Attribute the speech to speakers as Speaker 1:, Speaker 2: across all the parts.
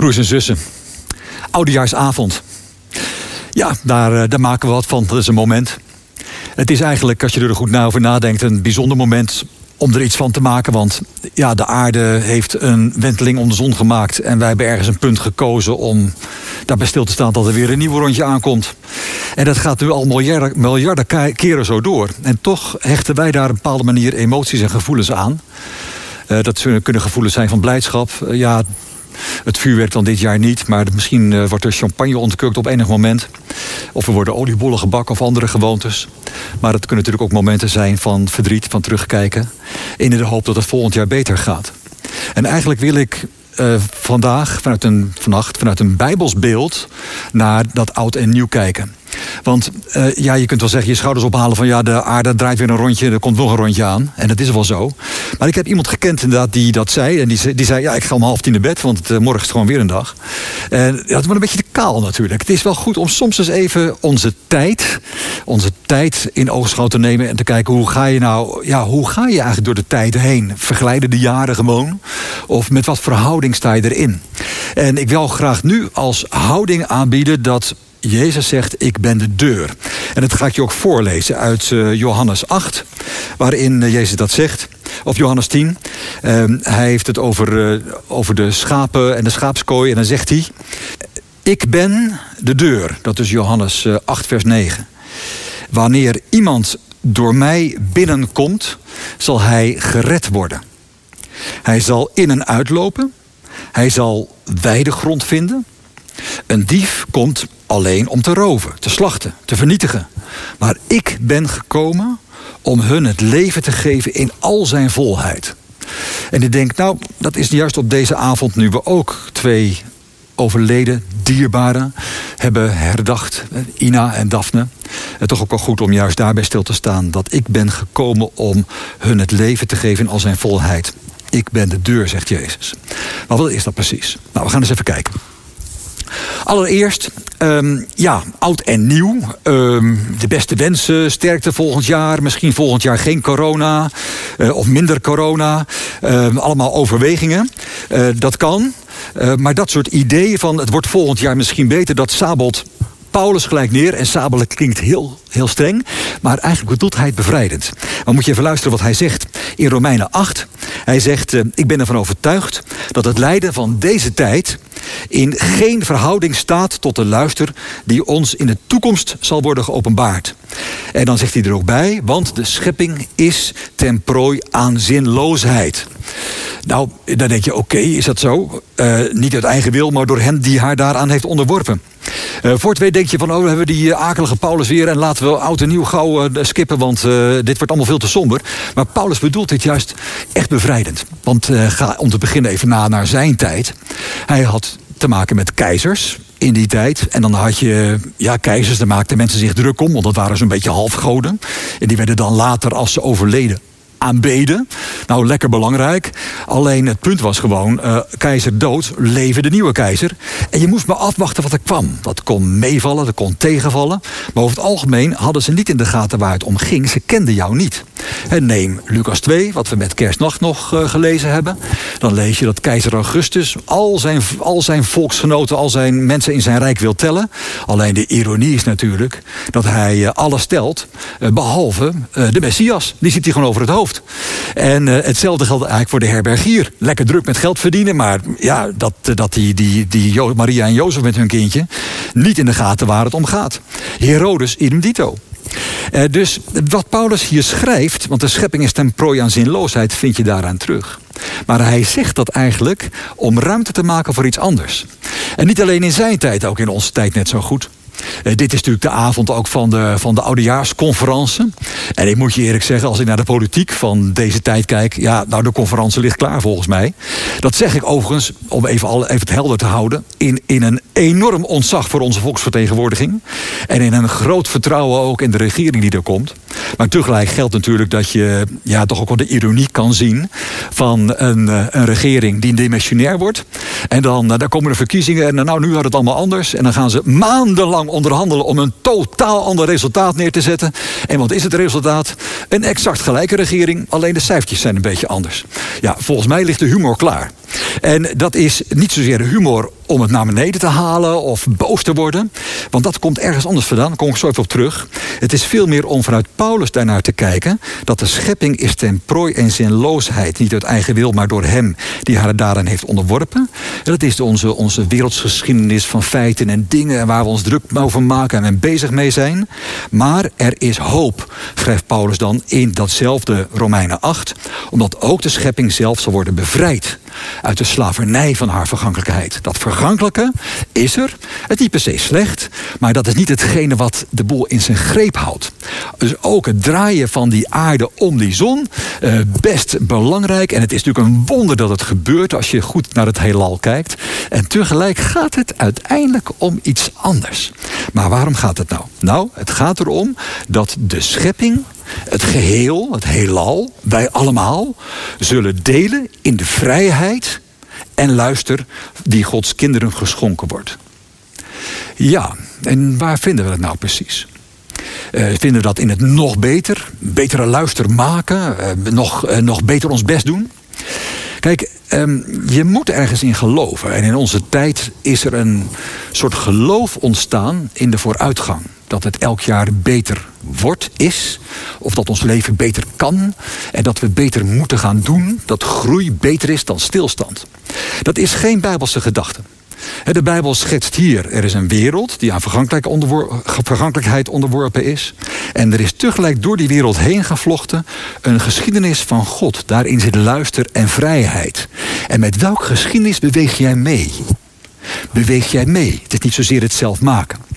Speaker 1: Broers en zussen, oudejaarsavond. Ja, daar, eh, daar maken we wat van. Dat is een moment. Het is eigenlijk, als je er goed over nadenkt, een bijzonder moment om er iets van te maken. Want ja, de aarde heeft een wenteling om de zon gemaakt. En wij hebben ergens een punt gekozen om daarbij stil te staan dat er weer een nieuw rondje aankomt. En dat gaat nu al miljarden, miljarden keren zo door. En toch hechten wij daar een bepaalde manier emoties en gevoelens aan. Uh, dat kunnen gevoelens zijn van blijdschap. Uh, ja, het vuurwerk dan dit jaar niet, maar misschien uh, wordt er champagne ontkurkt op enig moment. Of er worden oliebollen gebakken of andere gewoontes. Maar het kunnen natuurlijk ook momenten zijn van verdriet, van terugkijken. In de hoop dat het volgend jaar beter gaat. En eigenlijk wil ik uh, vandaag, vanuit een, vannacht, vanuit een bijbelsbeeld naar dat oud en nieuw kijken. Want uh, ja, je kunt wel zeggen, je schouders ophalen van ja, de aarde draait weer een rondje, er komt nog een rondje aan. En dat is wel zo. Maar ik heb iemand gekend inderdaad die dat zei. En die, die zei, ja, ik ga om half tien naar bed, want uh, morgen is het gewoon weer een dag. En het wordt een beetje te kaal natuurlijk. Het is wel goed om soms eens even onze tijd, onze tijd in oogschouw te nemen en te kijken hoe ga je nou, ja, hoe ga je eigenlijk door de tijd heen? Verglijden de jaren gewoon? Of met wat verhouding sta je erin? En ik wil graag nu als houding aanbieden dat Jezus zegt, ik ben de deur. En dat ga ik je ook voorlezen uit uh, Johannes 8, waarin uh, Jezus dat zegt. Of Johannes 10. Uh, hij heeft het over, uh, over de schapen en de schaapskooi. En dan zegt hij, ik ben de deur. Dat is Johannes 8, vers 9. Wanneer iemand door mij binnenkomt, zal hij gered worden. Hij zal in en uitlopen. Hij zal weidegrond vinden. Een dief komt alleen om te roven, te slachten, te vernietigen. Maar ik ben gekomen om hun het leven te geven in al zijn volheid. En ik denk, nou, dat is juist op deze avond nu we ook twee overleden dierbaren hebben herdacht, Ina en Daphne. Het toch ook wel goed om juist daarbij stil te staan dat ik ben gekomen om hun het leven te geven in al zijn volheid. Ik ben de deur, zegt Jezus. Maar wat is dat precies? Nou, we gaan eens even kijken. Allereerst, um, ja, oud en nieuw. Um, de beste wensen, sterkte volgend jaar. Misschien volgend jaar geen corona uh, of minder corona. Uh, allemaal overwegingen. Uh, dat kan. maar dat soort ideeën van het wordt volgend jaar misschien beter, dat sabelt Paulus gelijk neer. En sabelen klinkt heel, heel streng. Maar eigenlijk bedoelt hij het bevrijdend. Maar moet je even luisteren wat hij zegt. In Romeinen 8. Hij zegt, ik ben ervan overtuigd dat het lijden van deze tijd in geen verhouding staat tot de luister die ons in de toekomst zal worden geopenbaard. En dan zegt hij er ook bij, want de schepping is ten prooi aan zinloosheid. Nou, dan denk je, oké, is dat zo? Uh, niet uit eigen wil, maar door hem die haar daaraan heeft onderworpen. Uh, voor het weet denk je van, oh, we hebben die akelige Paulus weer... en laten we oud en nieuw gauw skippen, want dit wordt allemaal veel te somber. Maar Paulus bedoelt dit juist echt bevrijdend. Want ga om te beginnen even na naar zijn tijd. Hij had te maken met keizers in die tijd. En dan had je ja, keizers, daar maakten mensen zich druk om... want dat waren zo'n beetje halfgoden. En die werden dan later, als ze overleden aanbeden. Nou, lekker belangrijk. Alleen het punt was gewoon, uh, keizer dood, leven de nieuwe keizer. En je moest maar afwachten wat er kwam. Dat kon meevallen, dat kon tegenvallen. Maar over het algemeen hadden ze niet in de gaten waar het om ging. Ze kenden jou niet. En neem Lucas 2, wat we met kerstnacht nog uh, gelezen hebben. Dan lees je dat keizer Augustus al zijn, al zijn volksgenoten, al zijn mensen in zijn rijk wil tellen. Alleen de ironie is natuurlijk dat hij uh, alles telt, behalve de Messias. Die zit hij gewoon over het hoofd. En uh, hetzelfde geldt eigenlijk voor de herbergier. Lekker druk met geld verdienen, maar ja, dat, dat die, die, die Maria en Jozef met hun kindje niet in de gaten waar het om gaat. Herodes idem dito. Uh, dus wat Paulus hier schrijft, want de schepping is ten prooi aan zinloosheid, vind je daaraan terug. Maar hij zegt dat eigenlijk om ruimte te maken voor iets anders. En niet alleen in zijn tijd, ook in onze tijd net zo goed. Uh, dit is natuurlijk de avond ook van de, van de oudejaarsconferentie. En ik moet je eerlijk zeggen, als ik naar de politiek van deze tijd kijk... ja, nou, de conferentie ligt klaar volgens mij. Dat zeg ik overigens, om even, al, even het helder te houden... In, in een enorm ontzag voor onze volksvertegenwoordiging. En in een groot vertrouwen ook in de regering die er komt. Maar tegelijk geldt natuurlijk dat je ja, toch ook wel de ironie kan zien... van een, eh, een regering die demissionair wordt. En dan uh, daar komen de verkiezingen en nou, nu gaat het allemaal anders. En dan gaan ze maandenlang onderhandelen om een totaal ander resultaat neer te zetten. En wat is het resultaat? Een exact gelijke regering, alleen de cijfertjes zijn een beetje anders. Ja, volgens mij ligt de humor klaar. En dat is niet zozeer humor om het naar beneden te halen of boos te worden. Want dat komt ergens anders vandaan. Daar kom ik zo even op terug. Het is veel meer om vanuit Paulus daarnaar te kijken. Dat de schepping is ten prooi en zinloosheid. Niet uit eigen wil, maar door hem die haar daarin heeft onderworpen. En dat is onze, onze wereldsgeschiedenis van feiten en dingen waar we ons druk over maken en bezig mee zijn. Maar er is hoop, schrijft Paulus dan in datzelfde Romeinen 8. Omdat ook de schepping zelf zal worden bevrijd uit de slavernij van haar vergankelijkheid. Dat vergankelijke is er. Het niet per se slecht, maar dat is niet hetgene wat de boel in zijn greep houdt. Dus ook het draaien van die aarde om die zon, eh, best belangrijk. En het is natuurlijk een wonder dat het gebeurt als je goed naar het heelal kijkt. En tegelijk gaat het uiteindelijk om iets anders. Maar waarom gaat het nou? Nou, het gaat erom dat de schepping het geheel, het heelal, wij allemaal, zullen delen in de vrijheid en luister die Gods kinderen geschonken wordt. Ja, en waar vinden we dat nou precies? Uh, vinden we dat in het nog beter, betere luister maken, uh, nog, uh, nog beter ons best doen? Kijk, um, je moet ergens in geloven. En in onze tijd is er een soort geloof ontstaan in de vooruitgang. Dat het elk jaar beter wordt, is. Of dat ons leven beter kan. En dat we beter moeten gaan doen. Dat groei beter is dan stilstand. Dat is geen bijbelse gedachte. De Bijbel schetst hier, er is een wereld die aan vergankelijkheid onderworpen is. En er is tegelijk door die wereld heen gevlochten een geschiedenis van God. Daarin zit luister en vrijheid. En met welke geschiedenis beweeg jij mee? Beweeg jij mee? Het is niet zozeer het zelf maken.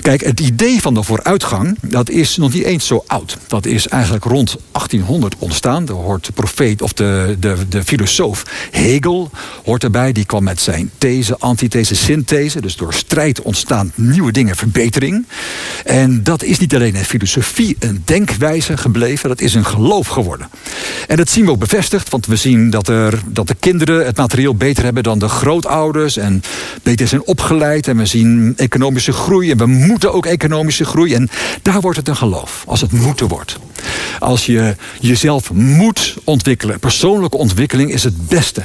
Speaker 1: Kijk, het idee van de vooruitgang, dat is nog niet eens zo oud. Dat is eigenlijk rond 1800 ontstaan. Daar hoort de profeet of de, de, de filosoof Hegel hoort erbij. Die kwam met zijn these, antithese, synthese. Dus door strijd ontstaan nieuwe dingen, verbetering. En dat is niet alleen een filosofie, een denkwijze gebleven. Dat is een geloof geworden. En dat zien we ook bevestigd. Want we zien dat, er, dat de kinderen het materieel beter hebben dan de grootouders. En beter zijn opgeleid. En we zien economische groei. En we moeten ook economische groei. En daar wordt het een geloof, als het moeten wordt. Als je jezelf moet ontwikkelen. Persoonlijke ontwikkeling is het beste.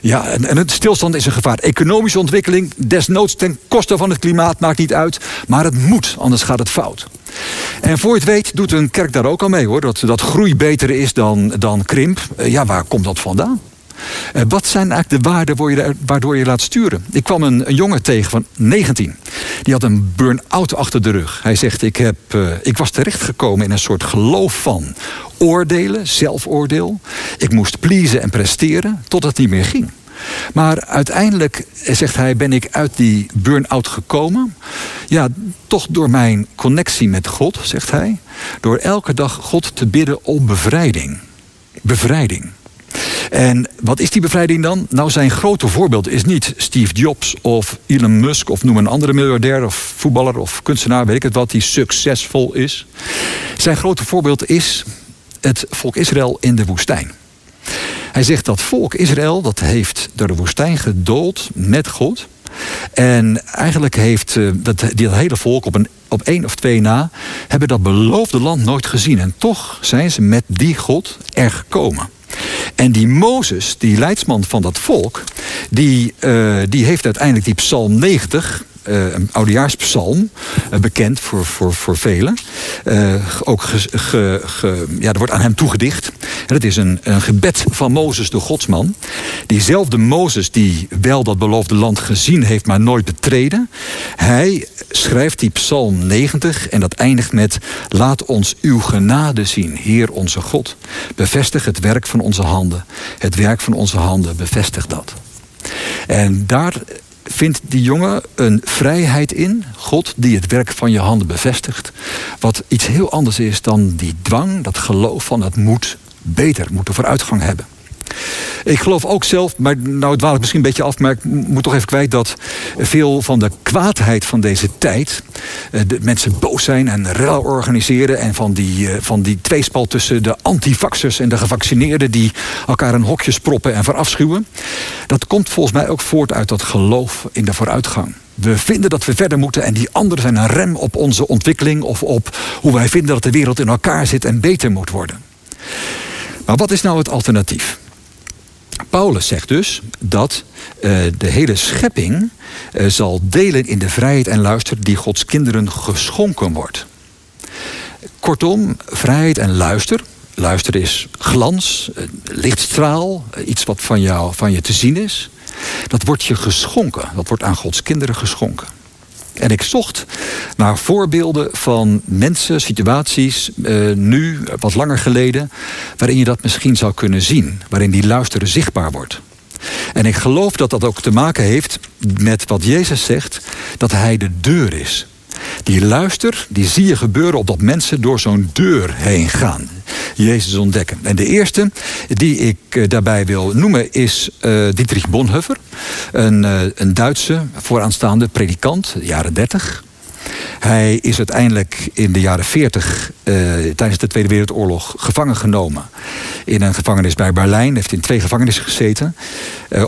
Speaker 1: Ja, en, en het stilstand is een gevaar. Economische ontwikkeling, desnoods ten koste van het klimaat, maakt niet uit. Maar het moet, anders gaat het fout. En voor je het weet doet een kerk daar ook al mee hoor. Dat, dat groei beter is dan, dan krimp. Eh, ja, waar komt dat vandaan? Uh, wat zijn eigenlijk de waarden waardoor je laat sturen? Ik kwam een, een, jongen tegen van 19. Die had een burn-out achter de rug. Hij zegt, ik, heb, uh, ik was terechtgekomen in een soort geloof van oordelen, zelfoordeel. Ik moest pleasen en presteren tot het niet meer ging. Maar uiteindelijk, zegt hij, ben ik uit die burn-out gekomen. Ja, toch door mijn connectie met God, zegt hij. Door elke dag God te bidden om bevrijding. Bevrijding. En wat is die bevrijding dan? Nou, zijn grote voorbeeld is niet Steve Jobs of Elon Musk of noem een andere miljardair of voetballer of kunstenaar, weet ik het wat, die succesvol is. Zijn grote voorbeeld is het volk Israël in de woestijn. Hij zegt dat volk Israël, dat heeft door de woestijn gedoold met God. En eigenlijk heeft uh, dat, dat hele volk op, een, op één of twee na... hebben dat beloofde land nooit gezien. En toch zijn ze met die God er gekomen. En die Mozes, die leidsman van dat volk, die, uh, die heeft uiteindelijk die Psalm 90 uh, een oudejaarspsalm, uh, bekend voor, voor, voor velen. Uh, ook ja, er wordt aan hem toegedicht. En dat is een, een gebed van Mozes, de godsman. Diezelfde Mozes die wel dat beloofde land gezien heeft, maar nooit betreden. Hij schrijft die psalm 90 en dat eindigt met... Laat ons uw genade zien, Heer onze God. Bevestig het werk van onze handen. Het werk van onze handen, bevestig dat. En daar vindt die jongen een vrijheid in, God die het werk van je handen bevestigt. Wat iets heel anders is dan die dwang, dat geloof van het moet beter, moet vooruitgang hebben. Ik geloof ook zelf, maar nou dwaal ik misschien een beetje af, maar ik moet toch even kwijt dat veel van de kwaadheid van deze tijd, eh, de mensen boos zijn en rel organiseren en van die, eh, van die tweespal tussen de antivaxers en de gevaccineerden die elkaar in hokjes proppen en verafschuwen, dat komt volgens mij ook voort uit dat geloof in de vooruitgang. We vinden dat we verder moeten en die anderen zijn een rem op onze ontwikkeling of op hoe wij vinden dat de wereld in elkaar zit en beter moet worden. Maar wat is nou het alternatief? Paulus zegt dus dat uh, de hele schepping uh, zal delen in de vrijheid en luister die Gods kinderen geschonken wordt. Kortom, vrijheid en luister. Luister is glans, lichtstraal, iets wat van, jou, van je te zien is. Dat wordt je geschonken. Dat wordt aan Gods kinderen geschonken. En ik zocht naar voorbeelden van mensen, situaties, uh, nu, wat langer geleden, waarin je dat misschien zou kunnen zien, waarin die luisteren zichtbaar wordt. En ik geloof dat dat ook te maken heeft met wat Jezus zegt, dat Hij de deur is. Die luister, die zie je gebeuren op dat mensen door zo'n deur heen gaan. Jezus ontdekken. En de eerste die ik eh, daarbij wil noemen is uh, Dietrich Bonhoeffer. Een, uh, een Duitse vooraanstaande predikant, jaren 30. Hij is uiteindelijk in de jaren 40 uh, tijdens de Tweede Wereldoorlog gevangen genomen. In een gevangenis bij Berlijn. Heeft in twee gevangenissen gezeten.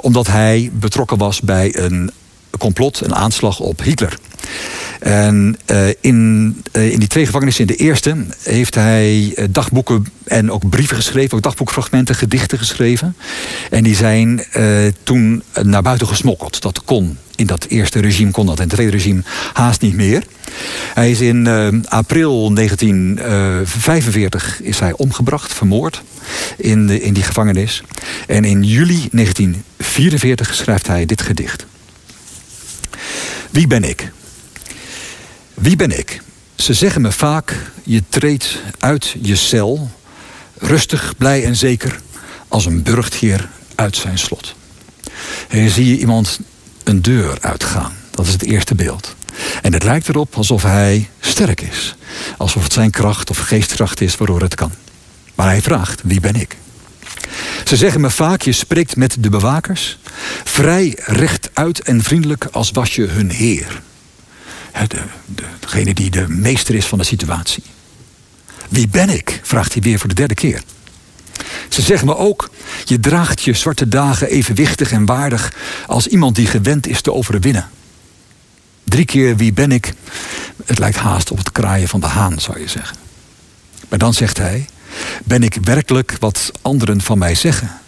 Speaker 1: Omdat hij betrokken was bij een complot, een aanslag op Hitler. En uh, in, uh, in die twee gevangenissen, in de eerste, heeft hij uh, dagboeken en ook brieven geschreven, ook dagboekfragmenten, gedichten geschreven. En die zijn toen naar buiten gesmokkeld. Dat kon. In dat eerste regime kon dat. In het tweede regime haast niet meer. Hij is in april 1945 is hij omgebracht, vermoord. In, in die gevangenis. En in juli 1944 schrijft hij dit gedicht. Wie ben ik? Wie ben ik? Ze zeggen me vaak, je treedt uit je cel, rustig, blij en zeker, als een burchtheer uit zijn slot. En hier zie je iemand een deur uitgaan. Dat is het eerste beeld. En het lijkt erop alsof hij sterk is. Alsof het zijn kracht of geestkracht is waardoor het kan. Maar hij vraagt, wie ben ik? Ze zeggen me vaak, je spreekt met de bewakers. Vrij, rechtuit en vriendelijk als was je hun heer de, de, degene die de meester is van de situatie. Wie ben ik? vraagt hij weer voor de derde keer. Ze zeggen me ook, je draagt je zwarte dagen evenwichtig en waardig als iemand die gewend is te overwinnen. Drie keer wie ben ik? Het lijkt haast op het kraaien van de haan, zou je zeggen. Maar dan zegt hij, ben ik werkelijk wat anderen van mij zeggen?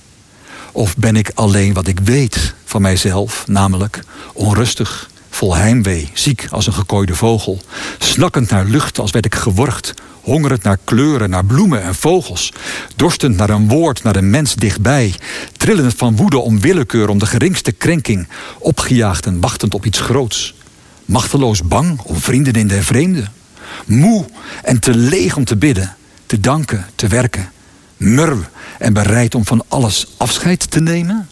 Speaker 1: Of ben ik alleen wat ik weet van mijzelf, namelijk onrustig, vol heimwee, ziek als een gekooide vogel, snakkend naar lucht als werd ik geworgd, hongerend naar kleuren, naar bloemen en vogels, dorstend naar een woord, naar een mens dichtbij, trillend van woede om willekeur, om de geringste krenking, opgejaagd en wachtend op iets groots, machteloos bang om vrienden in de vreemde, moe en te leeg om te bidden, te danken, te werken, murw en bereid om van alles afscheid te nemen?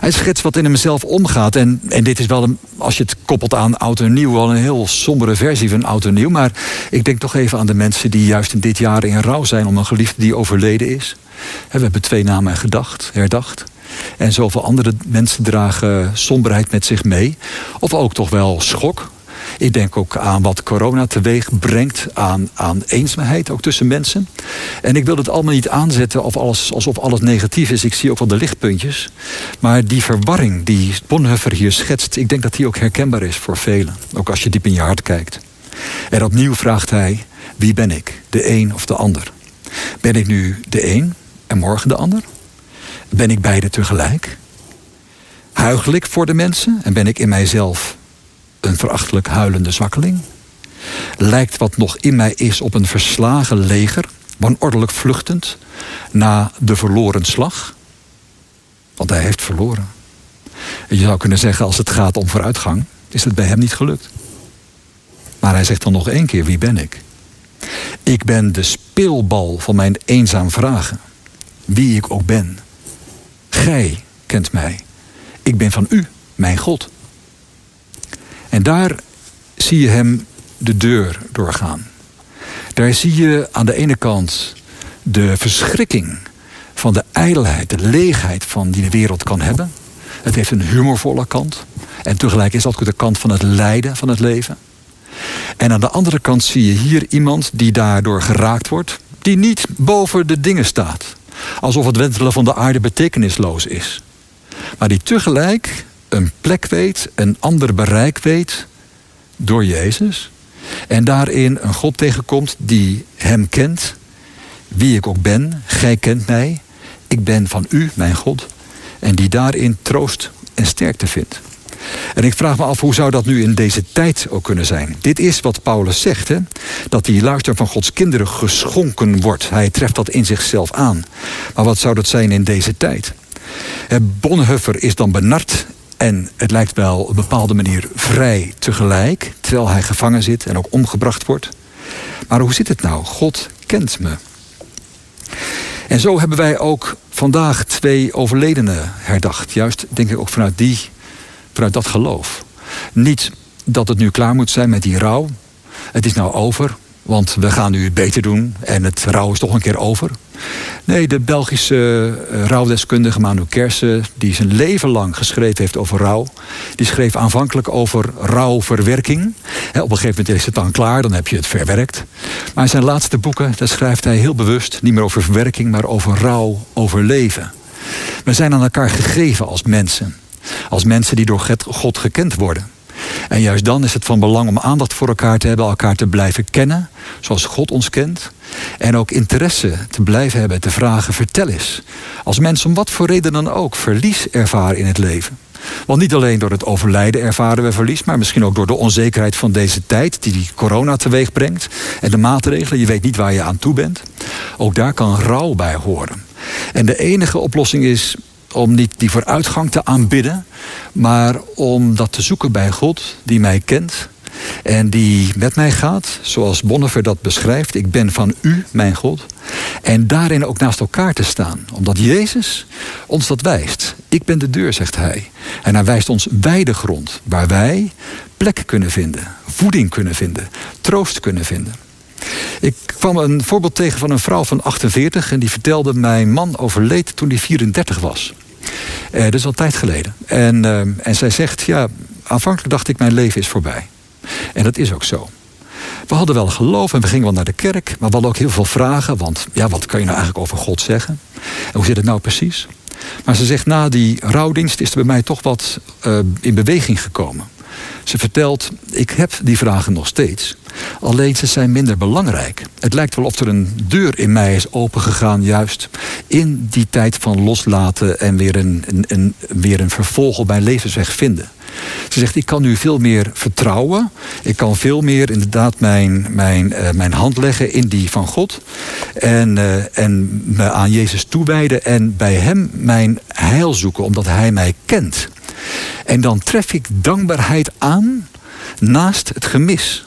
Speaker 1: Hij schetst wat in hemzelf omgaat. En, en dit is wel, een, als je het koppelt aan oud en nieuw, wel een heel sombere versie van oud en nieuw. Maar ik denk toch even aan de mensen die juist in dit jaar in rouw zijn om een geliefde die overleden is. We hebben twee namen gedacht, herdacht. En zoveel andere mensen dragen somberheid met zich mee. Of ook toch wel schok. Ik denk ook aan wat corona teweeg brengt aan, aan eenzaamheid, ook tussen mensen. En ik wil het allemaal niet aanzetten of alles, alsof alles negatief is. Ik zie ook wel de lichtpuntjes. Maar die verwarring die Bonhoeffer hier schetst, ik denk dat die ook herkenbaar is voor velen. Ook als je diep in je hart kijkt. En opnieuw vraagt hij, wie ben ik? De een of de ander? Ben ik nu de een en morgen de ander? Ben ik beide tegelijk? Huigel ik voor de mensen en ben ik in mijzelf een verachtelijk huilende zwakkeling? Lijkt wat nog in mij is op een verslagen leger, wanordelijk vluchtend, na de verloren slag? Want hij heeft verloren. En je zou kunnen zeggen, als het gaat om vooruitgang, is het bij hem niet gelukt. Maar hij zegt dan nog één keer, wie ben ik? Ik ben de speelbal van mijn eenzaam vragen. Wie ik ook ben. Gij kent mij. Ik ben van u, mijn God. En daar zie je hem de deur doorgaan. Daar zie je aan de ene kant de verschrikking van de ijdelheid, de leegheid van die de wereld kan hebben. Het heeft een humorvolle kant. En tegelijk is dat ook de kant van het lijden van het leven. En aan de andere kant zie je hier iemand die daardoor geraakt wordt, die niet boven de dingen staat. Alsof het wentelen van de aarde betekenisloos is. Maar die tegelijk een plek weet, een ander bereik weet door Jezus. En daarin een God tegenkomt die hem kent, wie ik ook ben. Gij kent mij. Ik ben van u, mijn God. En die daarin troost en sterkte vindt. En ik vraag me af, hoe zou dat nu in deze tijd ook kunnen zijn? Dit is wat Paulus zegt, hè? dat die luister van Gods kinderen geschonken wordt. Hij treft dat in zichzelf aan. Maar wat zou dat zijn in deze tijd? Bonhoeffer is dan benard en het lijkt wel op een bepaalde manier vrij tegelijk, terwijl hij gevangen zit en ook omgebracht wordt. Maar hoe zit het nou? God kent me. En zo hebben wij ook vandaag twee overledenen herdacht. Juist, denk ik, ook vanuit, die, vanuit dat geloof. Niet dat het nu klaar moet zijn met die rouw. Het is nou over, want we gaan nu beter doen en het rouw is toch een keer over. Nee, de Belgische uh, rouwdeskundige Manu Kersen, die zijn leven lang geschreven heeft over rouw, die schreef aanvankelijk over rouwverwerking. Op een gegeven moment is het dan klaar, dan heb je het verwerkt. Maar in zijn laatste boeken, daar schrijft hij heel bewust niet meer over verwerking, maar over rouw, over leven. We zijn aan elkaar gegeven als mensen. Als mensen die door God gekend worden. En juist dan is het van belang om aandacht voor elkaar te hebben, elkaar te blijven kennen, zoals God ons kent. En ook interesse te blijven hebben, te vragen, vertel eens. Als mensen om wat voor reden dan ook verlies ervaren in het leven. Want niet alleen door het overlijden ervaren we verlies, maar misschien ook door de onzekerheid van deze tijd, die, die corona teweeg brengt. En de maatregelen, je weet niet waar je aan toe bent. Ook daar kan rouw bij horen. En de enige oplossing is om niet die vooruitgang te aanbidden, maar om dat te zoeken bij God, die mij kent en die met mij gaat, zoals Bonhoeffer dat beschrijft. Ik ben van u, mijn God. En daarin ook naast elkaar te staan, omdat Jezus ons dat wijst. Ik ben de deur, zegt hij. En hij wijst ons wijde grond, waar wij plek kunnen vinden, voeding kunnen vinden, troost kunnen vinden. Ik kwam een voorbeeld tegen van een vrouw van 48 en die vertelde: Mijn man overleed toen hij 34 was. Uh, dat is al tijd geleden. En, uh, en zij zegt: Ja, aanvankelijk dacht ik, mijn leven is voorbij. En dat is ook zo. We hadden wel geloof en we gingen wel naar de kerk, maar we hadden ook heel veel vragen. Want ja, wat kan je nou eigenlijk over God zeggen? En hoe zit het nou precies? Maar ze zegt, na die rouwdienst is er bij mij toch wat uh, in beweging gekomen. Ze vertelt, ik heb die vragen nog steeds. Alleen ze zijn minder belangrijk. Het lijkt wel of er een deur in mij is opengegaan, juist in die tijd van loslaten en weer een, een, weer een vervolg op mijn levensweg vinden. Ze zegt, ik kan nu veel meer vertrouwen. Ik kan veel meer inderdaad mijn, mijn, uh, mijn hand leggen in die van God. En, uh, en me aan Jezus toewijden en bij hem mijn heil zoeken, omdat hij mij kent. En dan tref ik dankbaarheid aan naast het gemis.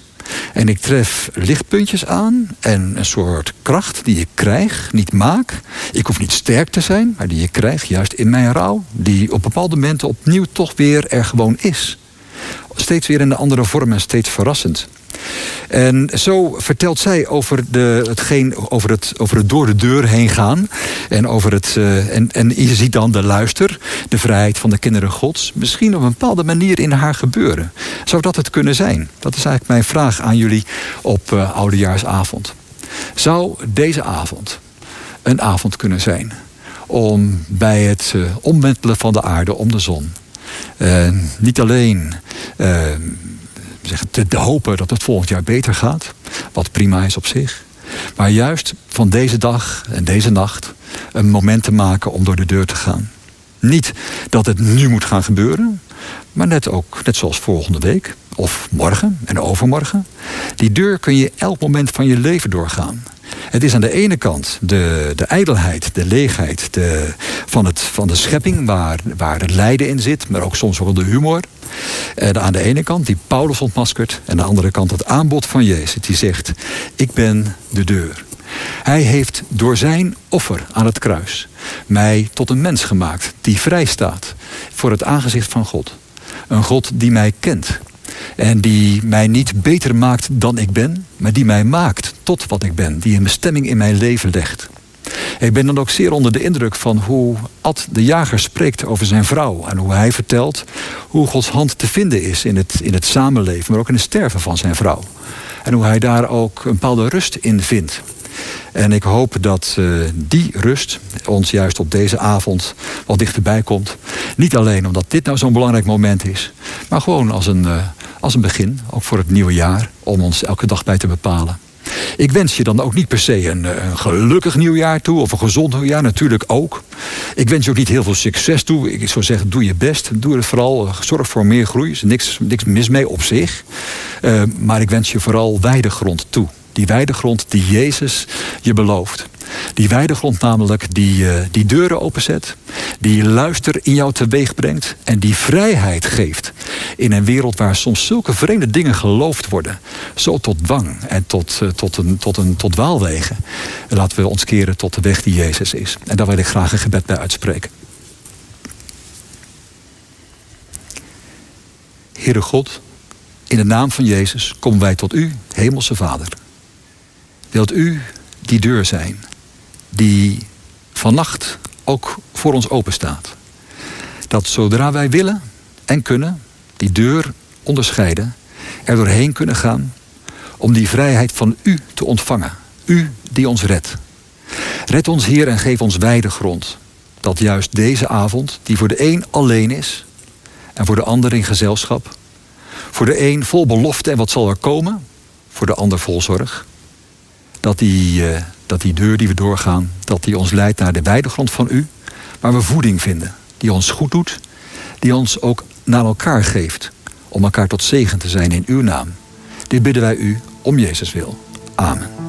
Speaker 1: En ik tref lichtpuntjes aan en een soort kracht die ik krijg, niet maak. Ik hoef niet sterk te zijn, maar die ik krijg juist in mijn rouw. Die op bepaalde momenten opnieuw toch weer er gewoon is. Steeds weer in een andere vorm en steeds verrassend. En zo vertelt zij over, de, hetgeen, over, het, over het door de deur heen gaan. En, over het, uh, en, en je ziet dan de luister, de vrijheid van de kinderen gods. Misschien op een bepaalde manier in haar gebeuren. Zou dat het kunnen zijn? Dat is eigenlijk mijn vraag aan jullie op uh, Oudejaarsavond. Zou deze avond een avond kunnen zijn om bij het uh, omwentelen van de aarde om de zon... niet alleen te, te hopen dat het volgend jaar beter gaat. Wat prima is op zich. Maar juist van deze dag en deze nacht een moment te maken om door de deur te gaan. Niet dat het nu moet gaan gebeuren, maar net ook, net zoals volgende week of morgen en overmorgen. Die deur kun je elk moment van je leven doorgaan. Het is aan de ene kant de, de ijdelheid, de leegheid de, van, het, van de schepping, waar, waar het lijden in zit, maar ook soms wel de humor. En aan de ene kant die Paulus ontmaskert, en aan de andere kant het aanbod van Jezus, die zegt: Ik ben de deur. Hij heeft door zijn offer aan het kruis mij tot een mens gemaakt die vrij staat voor het aangezicht van God. Een God die mij kent, en die mij niet beter maakt dan ik ben, maar die mij maakt tot wat ik ben. Die een bestemming in mijn leven legt. Ik ben dan ook zeer onder de indruk van hoe Ad de Jager spreekt over zijn vrouw. En hoe hij vertelt hoe Gods hand te vinden is in het, in het samenleven, maar ook in het sterven van zijn vrouw. En hoe hij daar ook een bepaalde rust in vindt. En ik hoop dat uh, die rust ons juist op deze avond wat dichterbij komt. Niet alleen omdat dit nou zo'n belangrijk moment is, maar gewoon als een, uh, als een begin, ook voor het nieuwe jaar, om ons elke dag bij te bepalen. Ik wens je dan ook niet per se een, eh, gelukkig nieuwjaar toe of een gezond nieuwjaar, natuurlijk ook. Ik wens je ook niet heel veel succes toe. Ik zou zeggen, doe je best. Doe het vooral. Eh, zorg voor meer groei. Er is niks, niks mis mee op zich. Maar ik wens je vooral weidegrond toe. Die weidegrond die Jezus je belooft. Die weidegrond namelijk die, uh, die deuren openzet. Die luister in jou teweeg brengt. En die vrijheid geeft. In een wereld waar soms zulke vreemde dingen geloofd worden. Zo tot dwang en tot, uh, tot, een, tot, een, tot dwaalwegen. Laten we ons keren tot de weg die Jezus is. En daar wil ik graag een gebed bij uitspreken. Heere God, in de naam van Jezus komen wij tot U, Hemelse Vader. Wilt U die deur zijn die vannacht ook voor ons open staat? Dat zodra wij willen en kunnen die deur onderscheiden, er doorheen kunnen gaan om die vrijheid van U te ontvangen. U die ons redt. Red ons, Heer, en geef ons wijde grond. Dat juist deze avond, die voor de een alleen is en voor de ander in gezelschap, voor de een vol belofte en wat zal er komen, voor de ander vol zorg, dat die, uh, dat die deur die we doorgaan, dat die ons leidt naar de weidegrond van U, waar we voeding vinden, die ons goed doet, die ons ook naar elkaar geeft, om elkaar tot zegen te zijn in Uw naam. Dit bidden wij U om Jezus wil. Amen.